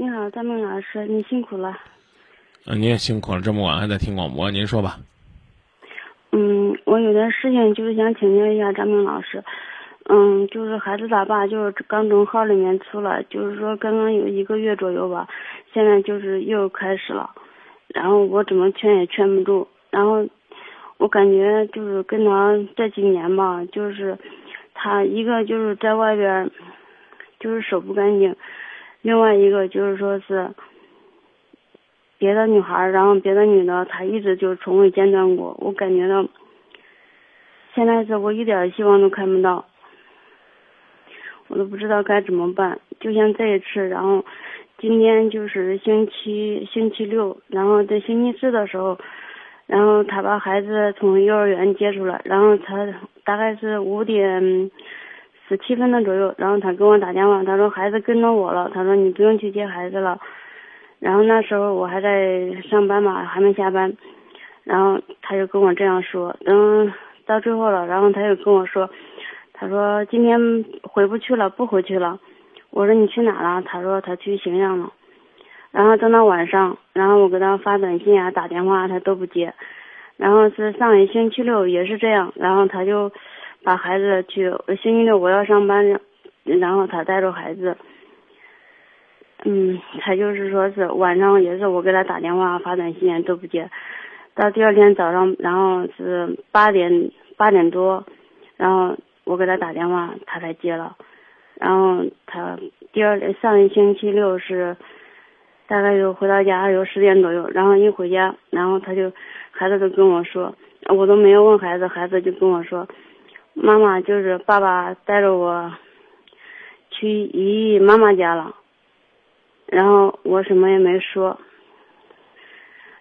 你好，张明老师，你辛苦了。嗯，你也辛苦了，这么晚还在听广播，您说吧。嗯，我有点事情，就是想请教一下张明老师。嗯，就是孩子他爸就是刚从号里面出来，就是说刚刚有一个月左右吧，现在就是又开始了，然后我怎么劝也劝不住，然后我感觉就是跟他这几年吧，就是他一个就是在外边就是手不干净，另外一个就是说是别的女孩，然后别的女的她一直就从未间断过，我感觉到现在是我一点希望都看不到。我都不知道该怎么办，就像这一次，然后今天就是星期星期六，然后在星期四的时候，然后他把孩子从幼儿园接出来，然后他大概是五点十七分钟左右，然后他给我打电话，他说孩子跟着我了，他说你不用去接孩子了，然后那时候我还在上班嘛，还没下班，然后他就跟我这样说，等到最后了，然后他又跟我说。他说今天回不去了，不回去了。我说你去哪了？他说他去荥阳了。然后等到晚上，然后我给他发短信啊，打电话他都不接。然后是上一星期六也是这样，然后他就把孩子去星期六我要上班，然后他带着孩子，嗯，他就是说是晚上也是我给他打电话发短信都不接，到第二天早上，然后是八点八点多，然后。我给他打电话，他才接了。然后他第二上一星期六是大概就回到家有十点左右，然后一回家，然后他就孩子都跟我说，我都没有问孩子，孩子就跟我说，妈妈就是爸爸带着我去姨姨妈妈家了。然后我什么也没说。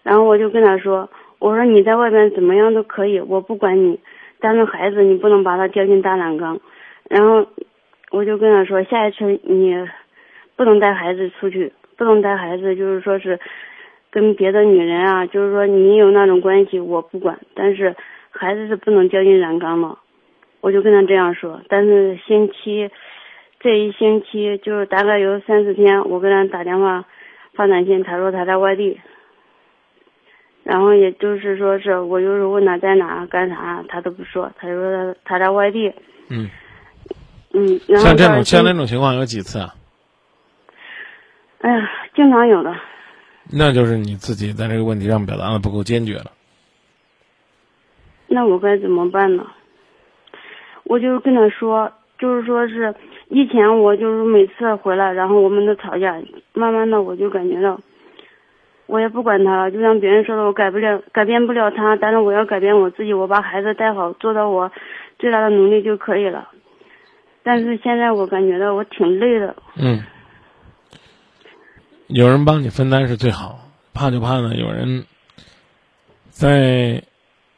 然后我就跟他说，我说你在外边怎么样都可以，我不管你。但是孩子，你不能把他掉进大染缸。然后我就跟他说，下一次你不能带孩子出去，不能带孩子，就是说是跟别的女人啊，就是说你有那种关系，我不管。但是孩子是不能掉进染缸的。我就跟他这样说。但是星期这一星期就是大概有三四天，我给他打电话发短信，他说他在外地。然后也就是说是我就是问他在哪干啥，他都不说，他说他他在外地。嗯。嗯。像这种像这种情况有几次啊？哎呀，经常有的。那就是你自己在这个问题上表达的不够坚决了。那我该怎么办呢？我就是跟他说，就是说是以前我就是每次回来，然后我们都吵架，慢慢的我就感觉到。我也不管他了，就像别人说的，我改不了，改变不了他，但是我要改变我自己，我把孩子带好，做到我最大的努力就可以了。但是现在我感觉到我挺累的。嗯。有人帮你分担是最好，怕就怕呢，有人在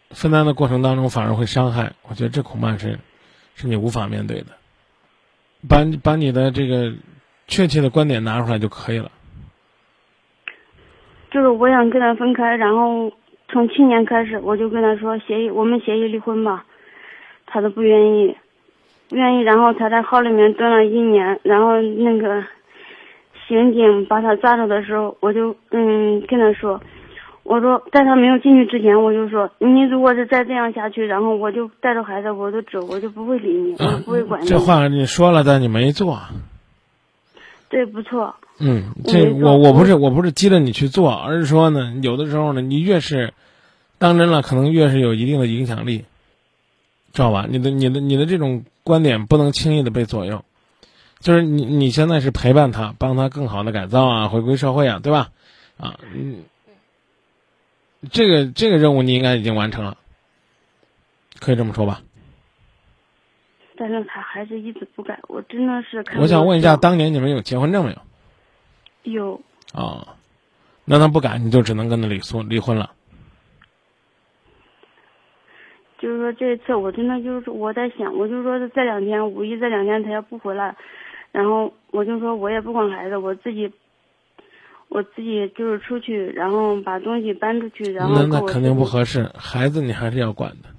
分担的过程当中反而会伤害。我觉得这恐怕是是你无法面对的。把把你的这个确切的观点拿出来就可以了。就是我想跟他分开，然后从去年开始我就跟他说协议，我们协议离婚吧，他都不愿意，不愿意。然后他在号里面蹲了一年，然后那个刑警把他抓住的时候，我就嗯跟他说，我说在他没有进去之前，我就说你如果是再这样下去，然后我就带着孩子我就走，我就不会理你，我不会管你。这话你说了，但你没做。对，不错。嗯，这我我不是我不是激着你去做，而是说呢，有的时候呢，你越是当真了，可能越是有一定的影响力，知道吧？你的你的你的这种观点不能轻易的被左右，就是你你现在是陪伴他，帮他更好的改造啊，回归社会啊，对吧？啊，嗯，这个这个任务你应该已经完成了，可以这么说吧？但是他还是一直不改，我真的是。我想问一下，当年你们有结婚证没有？有啊，那他不改，你就只能跟他离婚离婚了。就是说这一次我真的就是我在想，我就说是这两天五一这两天他要不回来，然后我就说我也不管孩子，我自己，我自己就是出去，然后把东西搬出去，然后那那肯定不合适，孩子你还是要管的。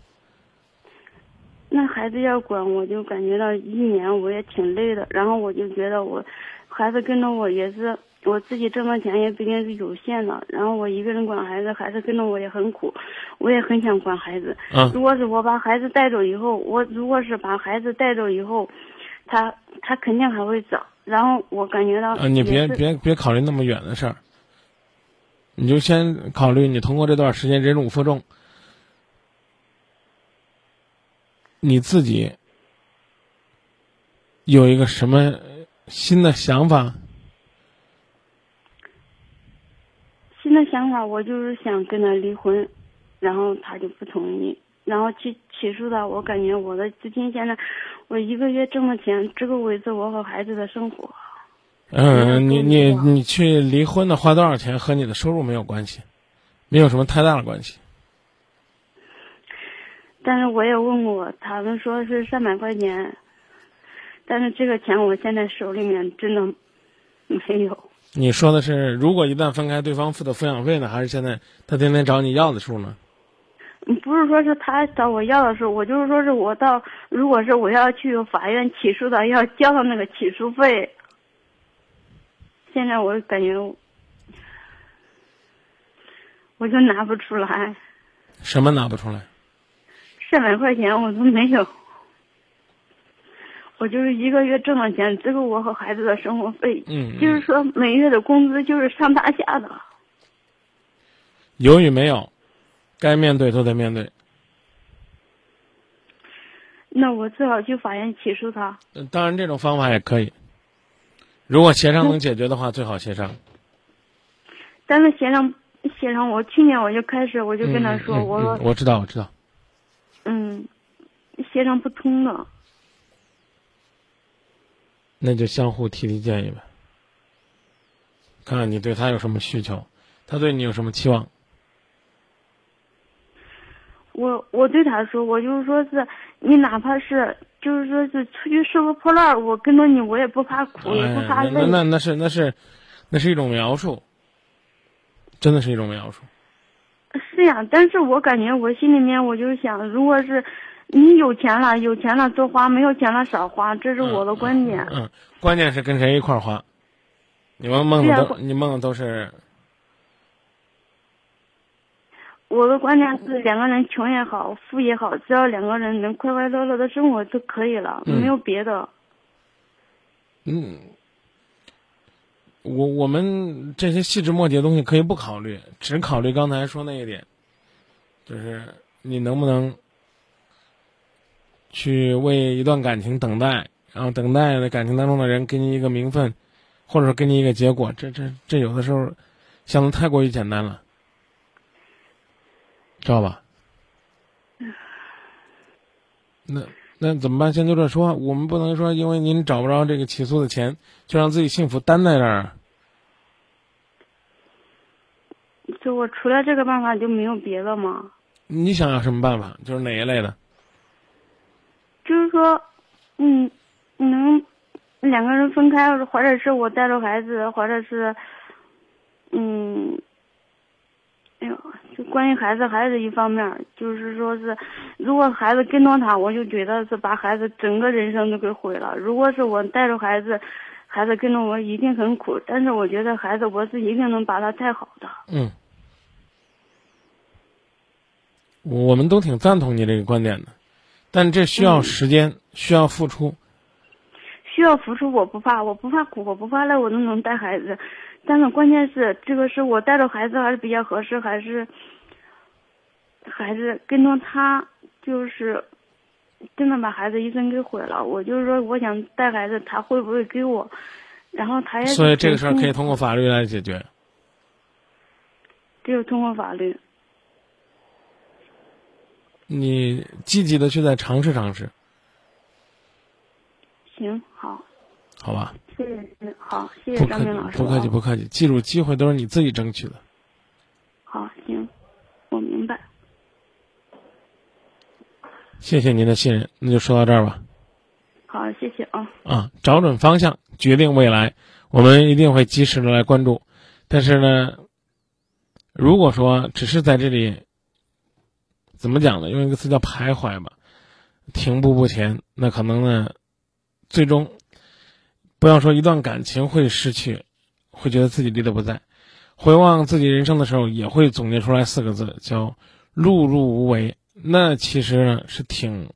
那孩子要管，我就感觉到一年我也挺累的，然后我就觉得我孩子跟着我也是。我自己挣的钱也毕竟是有限的，然后我一个人管孩子，孩子跟着我也很苦，我也很想管孩子。嗯。如果是我把孩子带走以后，我如果是把孩子带走以后，他他肯定还会找。然后我感觉到。嗯，你别别别考虑那么远的事儿，你就先考虑你通过这段时间忍辱负重，你自己有一个什么新的想法？新的想法，我就是想跟他离婚，然后他就不同意，然后去起诉他。我感觉我的资金现在，我一个月挣的钱只够维持我和孩子的生活。嗯，你你你去离婚的花多少钱和你的收入没有关系，没有什么太大的关系。但是我也问过，他们说是三百块钱，但是这个钱我现在手里面真的没有。你说的是，如果一旦分开，对方付的抚养费呢，还是现在他天天找你要的数呢？不是说是他找我要的时候，我就是说是我到，如果是我要去法院起诉的，要交他那个起诉费。现在我感觉，我就拿不出来。什么拿不出来？三百块钱我都没有。我就是一个月挣的钱，这个我和孩子的生活费。嗯，就是说每月的工资就是上大下的。有与没有，该面对都得面对。那我最好去法院起诉他。当然，这种方法也可以。如果协商能解决的话，最好协商。但是协商，协商，我去年我就开始，我就跟他说，我说，我知道，我知道。嗯，协商不通的。那就相互提提建议呗，看看你对他有什么需求，他对你有什么期望。我我对他说，我就是说是你哪怕是就是说是出去收个破烂我跟着你，我也不怕苦，也不怕累。那那那是那是，那是一种描述，真的是一种描述。是呀，但是我感觉我心里面我就想，如果是。你有钱了，有钱了多花，没有钱了少花，这是我的观点。嗯，关键是跟谁一块儿花。你们梦的都，你梦的都是。我的观点是，两个人穷也好，富也好，只要两个人能快快乐乐的生活就可以了，没有别的。嗯，我我们这些细枝末节的东西可以不考虑，只考虑刚才说那一点，就是你能不能。去为一段感情等待，然后等待的感情当中的人给你一个名分，或者说给你一个结果，这这这有的时候想的太过于简单了，知道吧？那那怎么办？先就这说，我们不能说因为您找不着这个起诉的钱，就让自己幸福担在这儿。就我除了这个办法就没有别的吗？你想要什么办法？就是哪一类的？就是说，嗯，能两个人分开，或者是我带着孩子，或者是，嗯，哎呦，就关于孩子还是一方面，就是说是，如果孩子跟着他，我就觉得是把孩子整个人生都给毁了；如果是我带着孩子，孩子跟着我一定很苦，但是我觉得孩子我是一定能把他带好的。嗯，我们都挺赞同你这个观点的。但这需要时间，需要付出。需要付出，我不怕，我不怕苦，我不怕累，我都能带孩子。但是关键是，这个是我带着孩子还是比较合适，还是孩子跟着他，就是真的把孩子一生给毁了。我就是说，我想带孩子，他会不会给我？然后他也所以这个事儿可以通过法律来解决。只有通过法律。你积极的去再尝试尝试。行，好。好吧。谢谢，好，谢谢张明老师。不客气，不客气。记住，机会都是你自己争取的。好，行，我明白。谢谢您的信任，那就说到这儿吧。好，谢谢啊。啊，找准方向，决定未来，我们一定会及时的来关注。但是呢，如果说只是在这里。怎么讲呢？用一个词叫徘徊吧，停步不前。那可能呢，最终不要说一段感情会失去，会觉得自己离得不在；回望自己人生的时候，也会总结出来四个字，叫“碌碌无为”。那其实呢，是挺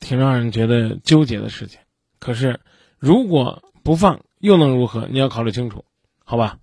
挺让人觉得纠结的事情。可是，如果不放，又能如何？你要考虑清楚，好吧？